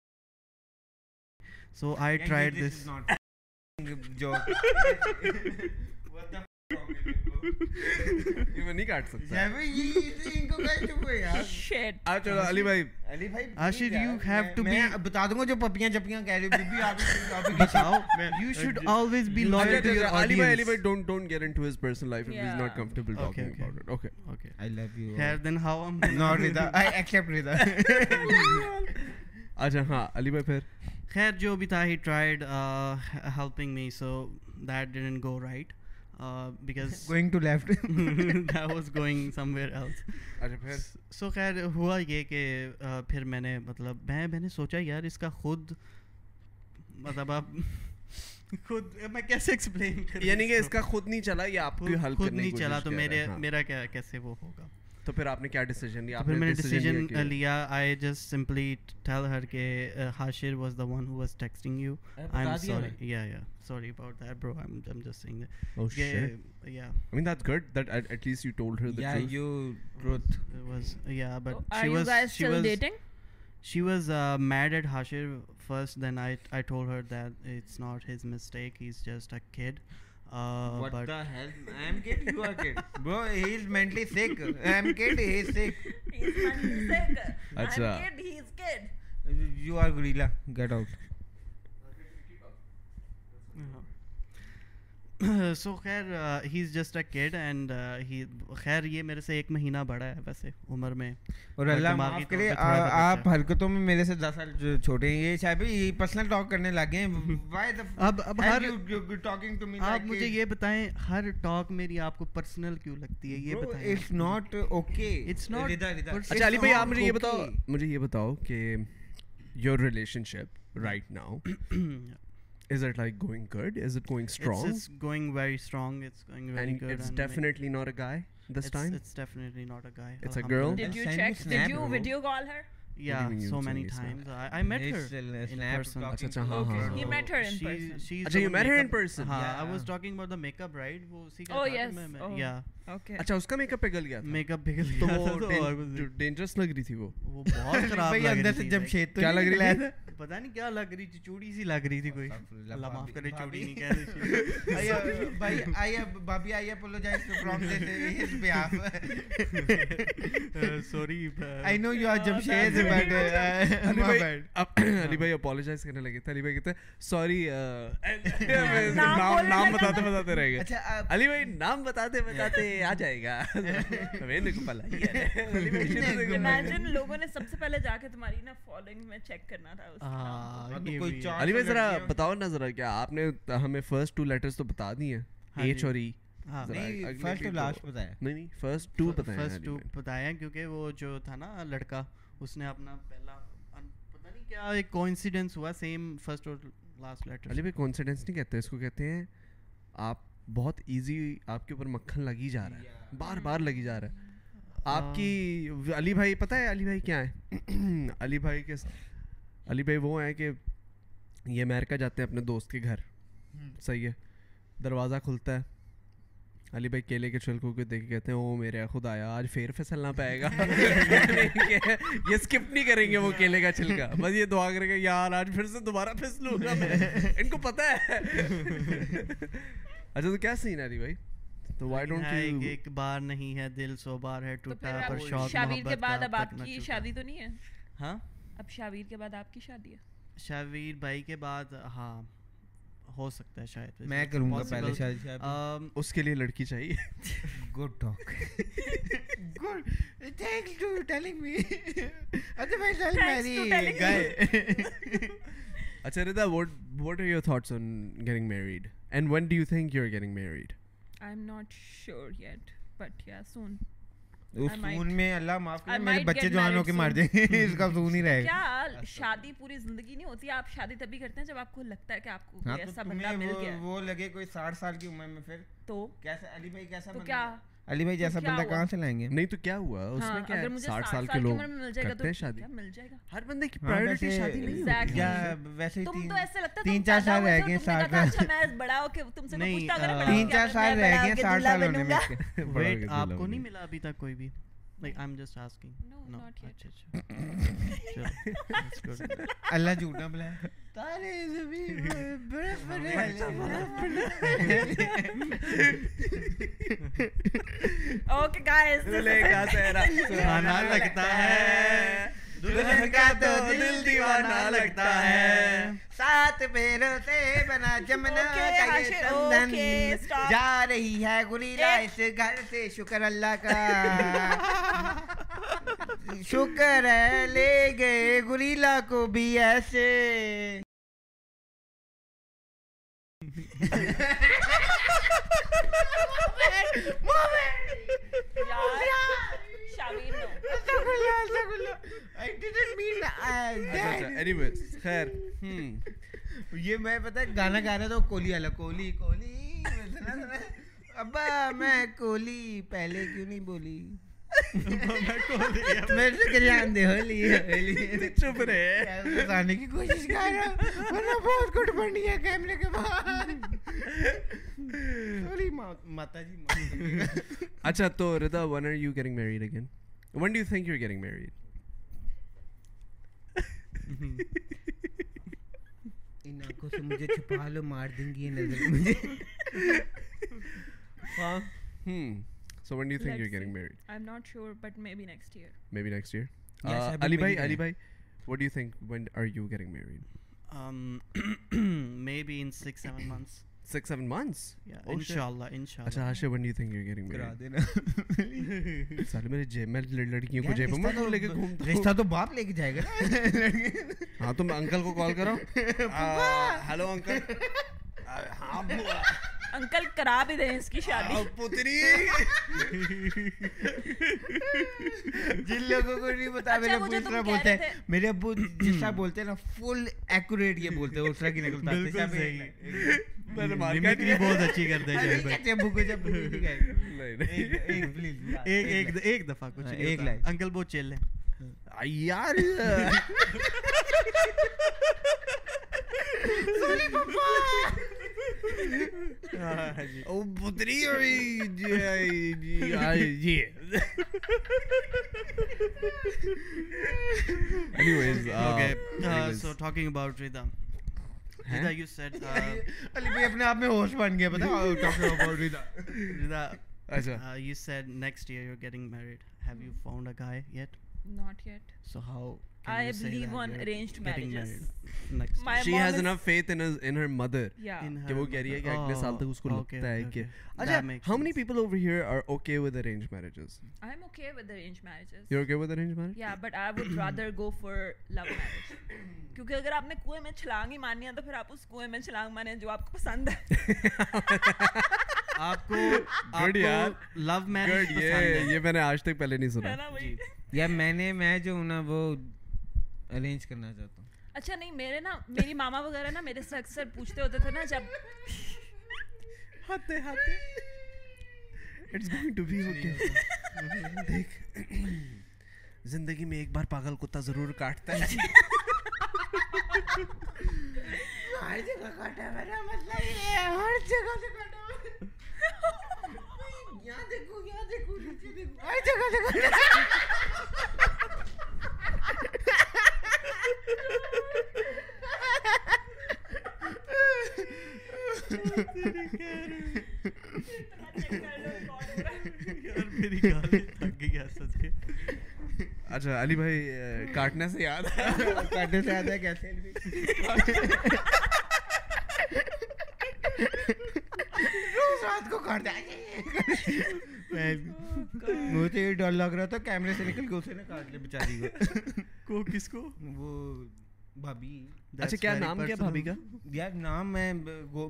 سو آئی ٹرائڈ دس میں نہیں کاٹ سکتا علی بھائی Ashir, you have to میں be- بتا دوں گا جو پپیاں چپیاں کہہ رہی بی آپ بتاؤ you should always be loyal to your Ali بھائی علی بھائی don't don't get into his personal life if he is. Not comfortable Okay, talking okay. About it okay okay I love you. خیر دین ہاؤ accept Rida. اچھا ہاں علی بھائی پھر خیر جو بھی تھا he tried helping me so that didn't go right because Going to left. that was going somewhere else. اچھا پھر سو خیر ہوا یہ کہ پھر میں نے مطلب میں میں نے سوچا یار اس کا خود مطلب آپ خود میں کیسے ایکسپلین یعنی کہ اس کا خود نہیں چلا یا آپ ہیلپ خود نہیں چلا تو میرے۔ میرا کیا کیسے وہ ہوگا تو پھر آپ نے کیا ڈیسیجن لیا پھر میں نے ڈیسیجن لیا I just simply tell her کہ Hashir was the one who was texting you I am sorry yeah yeah sorry about that bro I am just seeing Oh کہ shit. یا I mean that's good that at, at least you told her the Yeah, truth. you truth. it was yeah but Are she you was guys she still was dating? she was uh, mad at Hashir first then I I told her that it's not his mistake he's just a kid uh, What but the hell? I'm kid, you are kid. Bro, he is mentally sick. I'm kid, he is sick. He's mentally sick. I'm Acha. kid, he's kid. You are gorilla. Get out. So خیر he is just a could and he خیر یہ میرے سے ایک مہینہ بڑا ہے ویسے عمر میں. اور اللہ معاف کرے آپ حرکتوں میں میرے سے دس سال چھوٹے ہیں یہ شاید یہ پرسنل ٹاک کرنے لگے ہیں۔ اب اب ہر ٹاکنگ ٹو می آپ مجھے یہ بتائیں ہر ٹاک میری آپ کو پرسنل کیوں لگتی ہے؟ یہ بتائیں۔ It's not okay It's not personal. اچھا علی بھائی آپ مجھے یہ بتاؤ مجھے یہ بتاؤ کہ your relationship right now is it like going good is it going strong It's, it's going very strong. It's going very and good. it's and definitely not a guy this it's, time It's definitely not a guy. It's a girl? Alhamdulillah. Did you Send me check? snap, Did you bro. video call her? Yeah, do you mean so you many send me times. I, I met her It's still a in snap person. talking اچھا اچھا to ہاں her. ہاں He ہاں met her in She, person. she's اچھا you the met her in makeup- person ہاں I Yeah. was talking about the makeup right وہ اسی کا Oh, تھا کہ yes. میں- Oh. yeah Okay. اچھا اس کا میک اپ پگل گیا میک اپ پگل تو ڈینجرس لگ رہی تھی وہ۔ وہ بہت خراب لگ رہی تھی. شیط تو کیا لگ رہی تھی؟ پتا نہیں کیا لگ رہی تھی چوڑی سی لگ رہی تھی کوئی۔ اللہ معاف کرے چوڑی. نہیں کہہ آیا بھائی آیا Bobby apologize to from this his behalf رہی sorry know you are Jamshed but uh, Ali بھائی علی اپولوجائز کرنے لگے۔ تھے علی بھائی کہتے ہیں سوری نام نام بتاتے۔ بتاتے رہ گئے۔ اچھا علی بھائی نام بتاتے بتاتے آ جائے گا لوگوں نے سب سے پہلے جا کے تمہاری نا فالوئنگ میں چیک کرنا تھا۔ ہاں، علی بھائی ذرا بتاؤ نا ذرا کیا آپ نے ہمیں فرسٹ ٹو لیٹرز تو بتا دی ہیں؟ ہاں ایچ جی۔ اور ای ہاں فرسٹ لاسٹ بتایا نہیں نہیں فرسٹ ٹو بتائیں فرسٹ ٹو۔ بتایا کیونکہ وہ جو تھا نا لڑکا اس نے اپنا پہلا پتہ نہیں کیا ایک کوئنسیڈنس ہوا سیم فرسٹ اور لاسٹ لیٹر علی بھائی کانفیڈنس نہیں کہتے اس کو کہتے ہیں آپ بہت ایزی آپ کے اوپر مکھن لگی جا رہا ہے۔ بار بار لگی جا رہا ہے۔ آپ کی علی بھائی پتہ ہے علی بھائی کیا ہے علی بھائی کے علی بھائی وہ ہیں کہ یہ امریکہ جاتے ہیں اپنے دوست کے گھر۔ صحیح ہے۔ دروازہ کھلتا ہے۔ علی بھائی کیلے کے چھلکوں کو دیکھ کے کہتے ہیں او میرے خدا آیا آج پھر پھسلنا پائے گا۔ یہ اسکپ نہیں کریں گے وہ کیلے کا چھلکا۔ بس یہ دعا کریں گے یار آج پھر سے دوبارہ پھسلوں گا میں۔ ان کو پتہ ہے۔ اچھا تو کیا سین ہے بھائی؟ تو وائی ڈونٹ یو ایک بار نہیں ہے دل سو بار ہے ٹوٹا پر شوق شاویر کے بعد اب آپ کی۔ شادی تو نہیں ہے؟ ہاں؟ اب شاویر کے بعد آپ کی شادی ہے۔ شاویر بھائی کے بعد ہاں ہو سکتا ہے شاید۔ میں کروں گا. پہلے شادی۔ شاید اس کے لیے لڑکی چاہیے۔ Good talk good thanks to telling me otherwise I. Guy اچھا Rida what what are your thoughts on getting married? And when do you think you're getting married? I am not sure yet but yeah soon phone میں اللہ معاف کرے میرے بچے جوان ہو کے مار گے اس کا فون ہی رہے گا کیا شادی پوری زندگی نہیں ہوتی آپ شادی تبھی کرتے ہیں جب آپ کو لگتا ہے کہ آپ کو ایسا بندہ مل گیا۔ وہ لگے کوئی ساٹھ سال کی عمر میں پھر تو کیسا علی بھائی کیسا تو کیا علی بھائی جیسا کیا بندہ؟ کہاں سے لائیں گے نہیں تو کیا ہوا اس ہاں میں کیا ساٹھ سال سال کے لوگ عمر میں مل جائے گا کرتے ہیں شادی کیا مل جائے گا ہر بندے کی ہاں، پرائورٹی ویسے- شادی نہیں Exactly. ہوتی یا ویسے تم تین تو ایسے لگتا ہے تین تم چار سال رہ گئے ساٹھ اچھا میں بڑا ہو کے تم سے پوچھتا اگر ہو تین چار سال میں رہ گئے ساٹھ سال ہونے میں۔ اس ویٹ آپ کو۔ نہیں ملا ابھی تک کوئی بھی اللہ جھوٹا بلا لگتا ہے دلہن کا تو دل دیوانہ لگتا ہے سات پیروں سے بنا جمنا کا یہ سندن. جا رہی ہے گریلا اس گھر سے شکر اللہ کا شکر ہے لے گئے گریلا کو بھی ایسے یار، شاویر no. اچھا اچھا anyways خیر ہم۔ یہ میں گانا گا رہا تھا کولی والا کولی کولی ابا میں پہلے کیوں نہیں بولی؟ چپ رہے۔ کی کوشش کر رہا ہوں۔ ورنہ بہت گڈ بنی ہے کیمرے کے بعد سوری ماتا جی اچھا تو ردا when are you getting married again? When do you think you're getting married? ان آنکھوں سے مجھے چھپا لو مار دیں گی یہ نظر مجھے۔ ہاں ہم so when you think you getting married I am not sure but maybe next year maybe next year Ali بھائی علی بھائی what do you think when are you getting married maybe in six seven months six seven months. Yeah, Oh, shit. inshallah, inshallah. اچھا ہاشے when do you think you're getting کرا married دینا سالے میرے جیب میں لڑ- لڑکیوں کو جیب میں لے کے گھومتا رشتہ تو باپ لے کے جائے گا ہاں تم انکل کو کال کرو ہیلو انکل ہاں انکل کرا بھی دیں اس کی شادی پتری جن لوگوں کو نہیں پتا اچھا، میرے ابو اس طرح بولتے ہیں میرے ابو جس طرح بولتے ہیں نا فل ایکوریٹ یہ بولتے ہیں اس طرح کی ہیں بہت اچھی کرتے ہیں ہیں ایک دفعہ کچھ ایک line. انکل بہت چل ہے یار پتری جی anyways Okay, uh, next year you getting married have you found a guy yet not yet so how جو آپ کو پسند ہے. یا میں نے میں جو ارینج کرنا چاہتا ہوں۔ اچھا نہیں میرے نا میری ماما وغیرہ نا میرے سے اکثر پوچھتے ہوتے تھے نا جب ہاتے it's going to be okay دیکھ۔ زندگی میں ایک بار پاگل کتا ضرور کاٹتا ہے۔ ہر جگہ کاٹا میرا مطلب یہ ہے ہر جگہ سے کاٹا یہاں دیکھو یہاں دیکھو نیچے دیکھو۔ ہر جگہ سے کاٹا یار میری گالیں تھک گئی ہے سچ کے اچھا علی بھائی کاٹنے سے یاد ہے؟ کاٹنے سے آتا ہے کیسے؟ رات کو ہے مجھے یہ ڈر لگ رہا تھا کیمرے سے نکل کے اسے نہ کاٹ لے بیچاری کو کس کو؟ وہ بھابھی اچھا کیا نام کیا بھابھی کا یار نام میں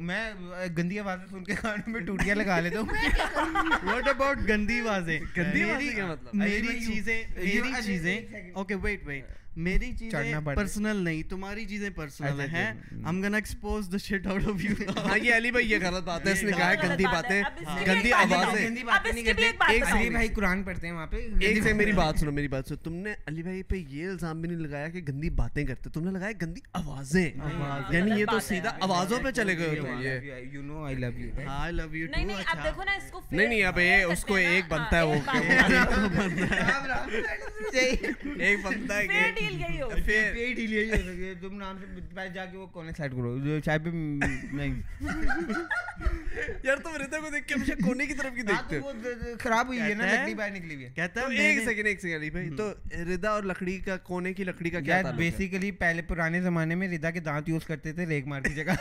میں گندی آوازیں سن کے کانوں میں ٹوٹیاں لگا لیتا ہوں واٹ اباؤٹ گندی آوازیں گندی آوازیں کیا مطلب؟ میری چیزیں میری چیزیں. اوکے ویٹ ویٹ میری چیزیں. پرسنل نہیں تمہاری چیزیں پرسنل اچھا، ہیں۔ اچھا. ہم gonna expose the shit out of you ہاں یہ علی بھائی یہ غلط بات ہے اس نے کہا ہے گندی بات باتیں لیے گندی آوازیں. گندی باتیں نہیں کرتے ایک علی بھائی قرآن پڑھتے ہیں وہاں پہ۔ ایک سے میری بات سنو میری بات سنو۔ تم نے علی بھائی پہ یہ الزام بھی نہیں لگایا کہ گندی باتیں کرتے تم نے لگایا گندی آوازیں۔ یعنی یہ تو سیدھا آوازوں پہ چلے گئے ہو یہ you know I love you ہاں آئی لو یو نہیں ٹو نہیں اب دیکھو نا اس کو نہیں نہیں اب یہ اس کو ایک بنتا ہے وہ ایک بنتا ہے۔ کہ ڈیل گئی ہو۔ پھر تم نام سے پہلے جا کے وہ کونے سائڈ کرو؟ جو چائے پہ نہیں۔ یار تم کو دیکھ کے مجھے کونے کی طرف کی دیکھتے ہو۔ خراب ہوئی ہے نا لکڑی باہر نکلی ہوئی ہے۔ کہتا ہے ایک سیکنڈ ایک سیکنڈ علی بھائی تو ردا اور لکڑی کا کونے کی لکڑی کا کیا تعلق ہے؟ بیسیکلی پہلے پرانے زمانے میں ردا کے دانت یوز کرتے تھے ریک مار کی جگہ۔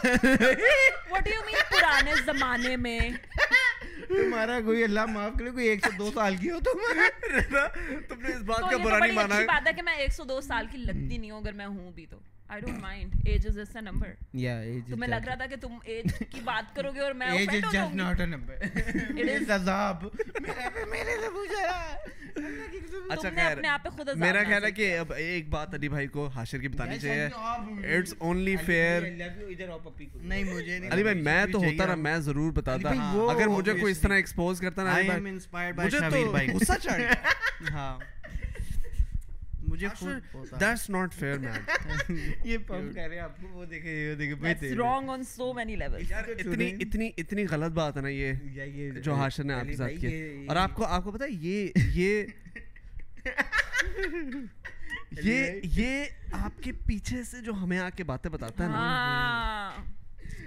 واٹ ڈو یو مین پرانے زمانے میں؟ تمہارا کوئی اللہ معاف کرے کوئی ایک سو دو سال کی ہو تم۔ تم نے اس بات کا برا نہیں مانا۔ بات ہے کہ میں ایک سو دو سال کی لگتی نہیں ہوں اگر میں ہوں بھی تو۔ I don't mind age is a number یا ایج تمہیں لگ رہا تھا کہ تم ایج کی بات کرو گے اور میں age is just not a number It is- عذاب میرے سے پوچھا اچھا خیر اپنے آپ پہ خود عذاب میرا خیال ہے کہ۔ اب ایک بات علی بھائی کو حاشر کی بتانی چاہیے اٹس اونلی فیئر نہیں مجھے نہیں علی بھائی میں تو ہوتا نا میں ضرور بتاتا اگر مجھے کوئی اس طرح ایکسپوز کرتا نا علی بھائی مجھے تو غصہ چڑھ ہاں مجھے۔ دیٹس ناٹ فیئر مین یہ پمپ کر رہے ہیں آپ کو وہ دیکھیں یہ دیکھیں on so many levels. یار اتنی اتنی اتنی غلط بات ہے نا یہ جو حاشر نے آپ کے ساتھ کیا۔ اور آپ کو آپ کو پتا ہے یہ یہ یہ یہ آپ کے پیچھے سے جو ہمیں آ کے باتیں بتاتا ہے نا ہاں توبہ توبہ علی، آپ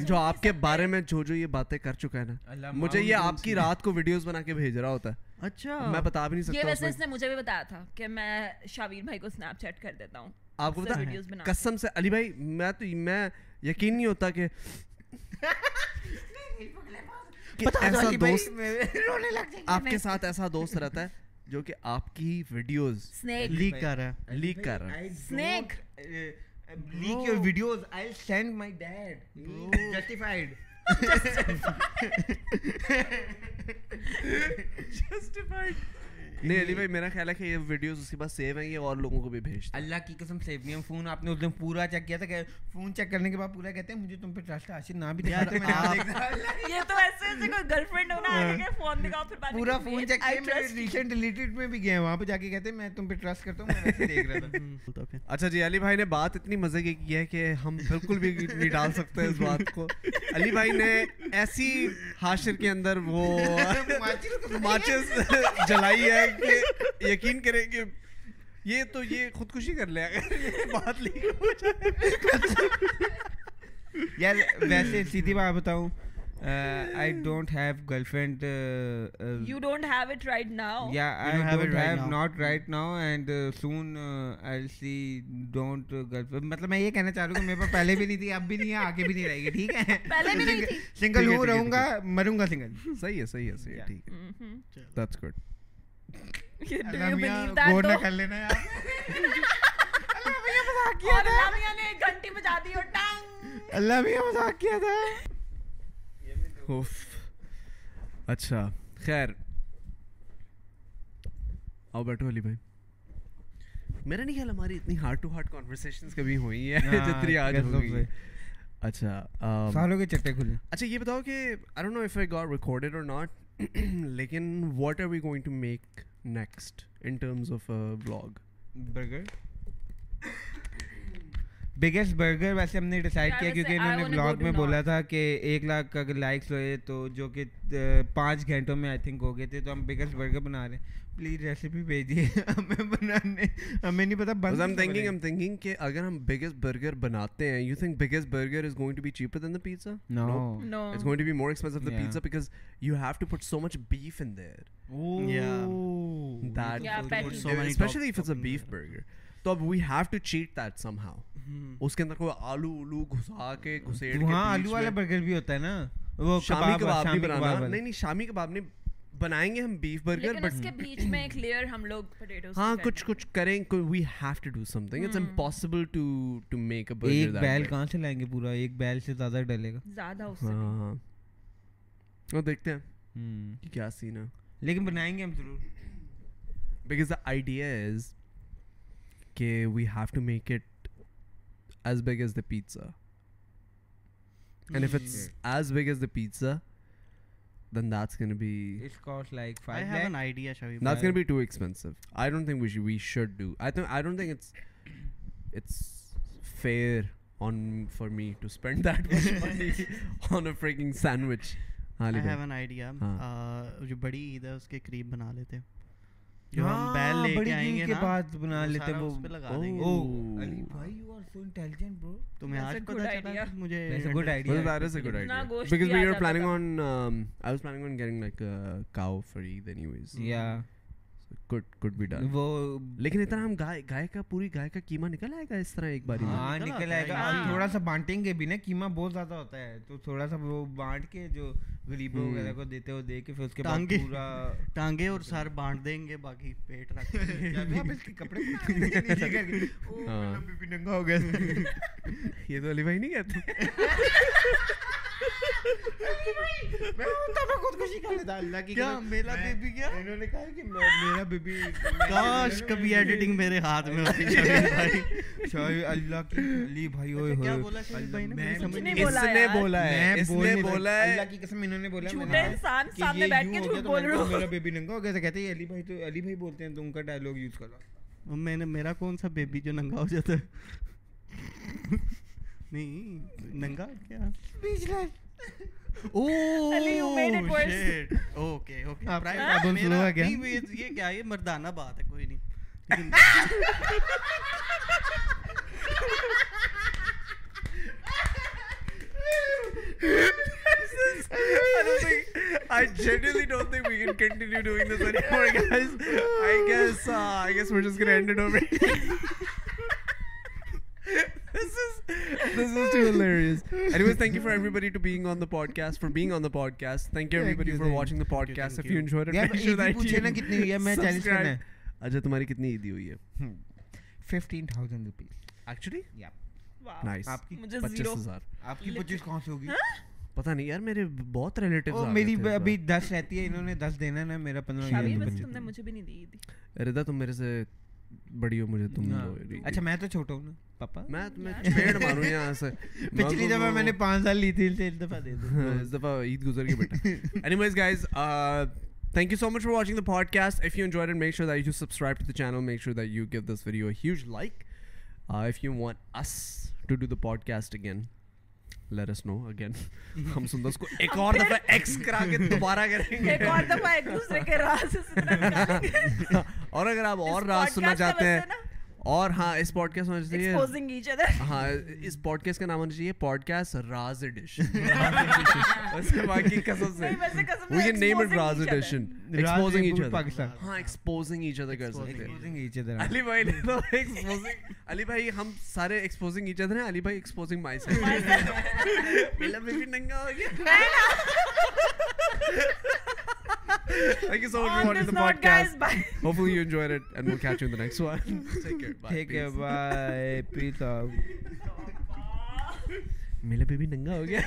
جو آپ کے بارے میں جو جو یہ باتیں کر چکا ہے نا مجھے یہ آپ کی رات کو ویڈیوز بنا کے بھیج رہا ہوتا ہے۔ اچھا۔ میں بتا بھی نہیں یہ سکتا ویسے اس نے مجھے بھی بتایا تھا کہ میں شاویر بھائی کو سنیپ چیٹ کر دیتا ہوں۔ آپ کو ہے قسم سے علی بھائی میں تو میں یقین نہیں ہوتا کہ ایسا دوست آپ کے ساتھ ایسا دوست رہتا ہے جو کہ آپ کی ویڈیوز لیک کر رہا ہے۔ لیک کر رہا ہے. Leak your videos i'll send my dad justified نہیں علی بھائی میرا خیال ہے کہ یہ ویڈیوز اس کے پاس سیو ہیں یہ اور لوگوں کو بھی بھیجتا اللہ کی قسم سیو نہیں فون آپ نے اس دن پورا چیک کیا تھا کہ فون چیک کرنے کے بعد پورا کہتے ہیں مجھے تم پہ ٹرسٹ ہے آشر نہ بھی یہ تو ایسے ایسے کوئی گرل فرینڈ ہونا آگے کے فون دکھاؤ پھر پورا فون چیک کیا میں. ریسنٹ ڈیلیٹڈ میں بھی گیا وہاں پہ جا کے کہتے ہیں میں تم پہ ٹرسٹ کرتا ہوں میں ایسے دیکھ رہا تھا. اچھا جی علی بھائی نے بات اتنی مزے کی کی ہے کہ ہم بالکل بھی نہیں ڈال سکتے اس بات کو۔ علی بھائی نے ایسی حاشر کے اندر وہ ماچس جلائی ہے کہ یقین کریں کہ یہ تو یہ خودکشی کر لے اگر یہ بات لیک ہو جائے۔ یار ویسے سیدھی بات بتاؤں I don't have girlfriend You don't have it right now. Yeah I don't right have now. Not right now and soon I see don't girlfriend مطلب میں یہ کہنا چاہ رہا ہوں کہ میرے پاس پہلے بھی نہیں تھی اب بھی نہیں ہے آگے بھی نہیں رہے گی ٹھیک ہے؟ پہلے بھی نہیں تھی۔ سنگل ہوں رہوں گا مروں گا سنگل صحیح ہے صحیح ہے صحیح ہے. ٹھیک ہے. دیٹس گڈ نہ? کر لینا اللہ گھنٹی بجا دی مذاق کیا تھا اچھا خیر آؤ بیٹھو علی بھائی میرا نہیں خیال ہماری اتنی ہارٹ ٹو ہارٹ کانورسیشنز کبھی ہوئی ہیں جتنی آج۔ اچھا سالوں کے چٹے کھلے اچھا یہ بتاؤ کہ I don't know if I got recorded اور ناٹ لیکن what are we going to make next in terms of blog burger? Biggest burger ویسے ہم نے ڈیسائڈ کیا کیونکہ انہوں نے بلاگ میں بولا تھا کہ ایک لاکھ اگر لائکس ہوئے تو جو کہ پانچ گھنٹوں میں آئی تھنک ہو گئے تھے تو ہم بگیسٹ برگر بنا رہے ہیں۔ پلیز ریسیپی بھیج دیے۔ ہمیں بنانے ہمیں نہیں پتا بس ہم تھنکنگ ایم تھنکنگ کہ اگر ہم بگیسٹ برگر بناتے ہیں you think biggest burger is going to be cheaper than the pizza no no it's going to be more expensive the pizza because you have to put so much beef in there that especially if it's a beef burger تو اب we have to cheat that somehow اس کے اندر کوئی آلو الو گھسا کے گھسیٹ کے ہاں آلو والا برگر بھی ہوتا ہے نا؟ وہ شامی کباب بھی بنانا۔ نہیں نہیں شامی کباب نہیں بنائیں گے ہم بیف برگر بٹ اس کے بیچ میں ایک لیئر ہم لوگ پوٹیٹوز ہاں کچھ کچھ کریں we have to do something it's impossible to to make a burger ایک بیل کہاں سے لائیں گے پورا؟ ایک بیل سے زیادہ ڈلے گا۔ زیادہ اس سے ہاں, ہاں،, ہاں۔ دیکھتے ہیں کیا سین ہے۔ لیکن بنائیں گے ہم ضرور۔ بیکاز دا آئیڈیا از کہ we have to make it جو بڑی کریم بنا لیتے جو ہم بیل لے کے آئیں گے نا بعد بنا لیتے وہ لگا دیں گے۔ علی بھائی یو ار سو انٹیلیجنٹ برو تمہیں آج پتہ چلا مجھے ویسے گڈ آئیڈیا ویسے that is a good idea because we are planning in I was planning in getting like a cow for either anyways یا ہاں، ہاں. جو غریبوں کو دیتے ہو ٹانگے اور سر بانٹ دیں گے باقی پیٹ رکھ کپڑے یہ تو علی بھائی نہیں کہتے۔ میں تب خود کشی کر لیتا اللہ کی کیا میرا بیبی کیا انہوں نے کہا کہ میرا بیبی کاش کبھی ایڈیٹنگ میرے ہاتھ میں ہوتی بھائی اللہ کی علی بھائی ہوئے ہوئے کیا بولا بھائی نے سمجھ نہیں اس نے بولا ہے اس نے بولا ہے اللہ کی قسم انہوں نے بولا انسان سامنے بیٹھ کے جھوٹ بول رہا میرا بیبی ننگا ہو گیا کہتے ہیں علی بھائی تو علی بھائی بولتے ہیں تو ان کا یوز کرو میں نے میرا کون سا بیبی جو ننگا ہو جاتا ہے نہیں ننگا کیا بیچ مردانہ بات ہے کوئی نہیں I genuinely don't think we can continue doing this anymore, guys. I guess uh, I guess we're just gonna end it over. this is this is too hilarious. Anyways, thank you for everybody to being on the podcast for being on the podcast. Thank you everybody for watching the podcast. If you enjoyed it, make sure that you کتنی ہوئی ہے میں challenge کرنا ہے اچھا تمہاری کتنی عیدی ہوئی ہے 15000 روپے ایکچولی یا نائس آپ کی 25000 آپ کی 25 نہیں یار میرے بہت ریلیٹیوز میری ابھی 10 رہتی ہے انہوں نے 10 دینا نا میرا 15 ردا تم میرے سے بڑی ہو مجھے تم ہاں۔ اچھا میں تو چھوٹا ہوں پاپا؟ میں تمہیں چپیڑ ماروں یہاں سے۔ پچھلی دفعہ میں نے پانچ سال لی تھی اس دفعہ دے دو۔ اس دفعہ عید گزر کے بیٹا۔ Any guys thank you so much for watching the podcast if you enjoyed and make sure that you subscribe to the channel make sure that you give this video huge like if you want us to do the podcast again let us know again ہم سندر اس کو ایک اور دفعہ x کرا کے دوبارہ کریں گے ایک اور دفعہ ایک دوسرے کے راز اور اگر آپ اور راز سننا چاہتے ہیں اور ہاں اس پوڈ کاسٹ ہونا چاہیے۔ ہاں اس پوڈ کاسٹ کا نام ہونا چاہیے pod cost Raaz edition Raaz edition exposing each other ہاں ایکسپوزنگ ایچ ادر کر سکتے ہیں۔ علی بھائی نے تو ایکسپوزنگ علی بھائی ہم سارے ایکسپوزنگ ایچ ادر ہیں۔ علی بھائی ایکسپوزنگ مائی میں بھی ننگا ہو گیا۔ Thank you so much for watching the podcast. Hopefully you enjoyed it and we'll catch you in the next one. Take care. ٹھیک ہے بائے پیتا میرا بیبی ننگا ہو گیا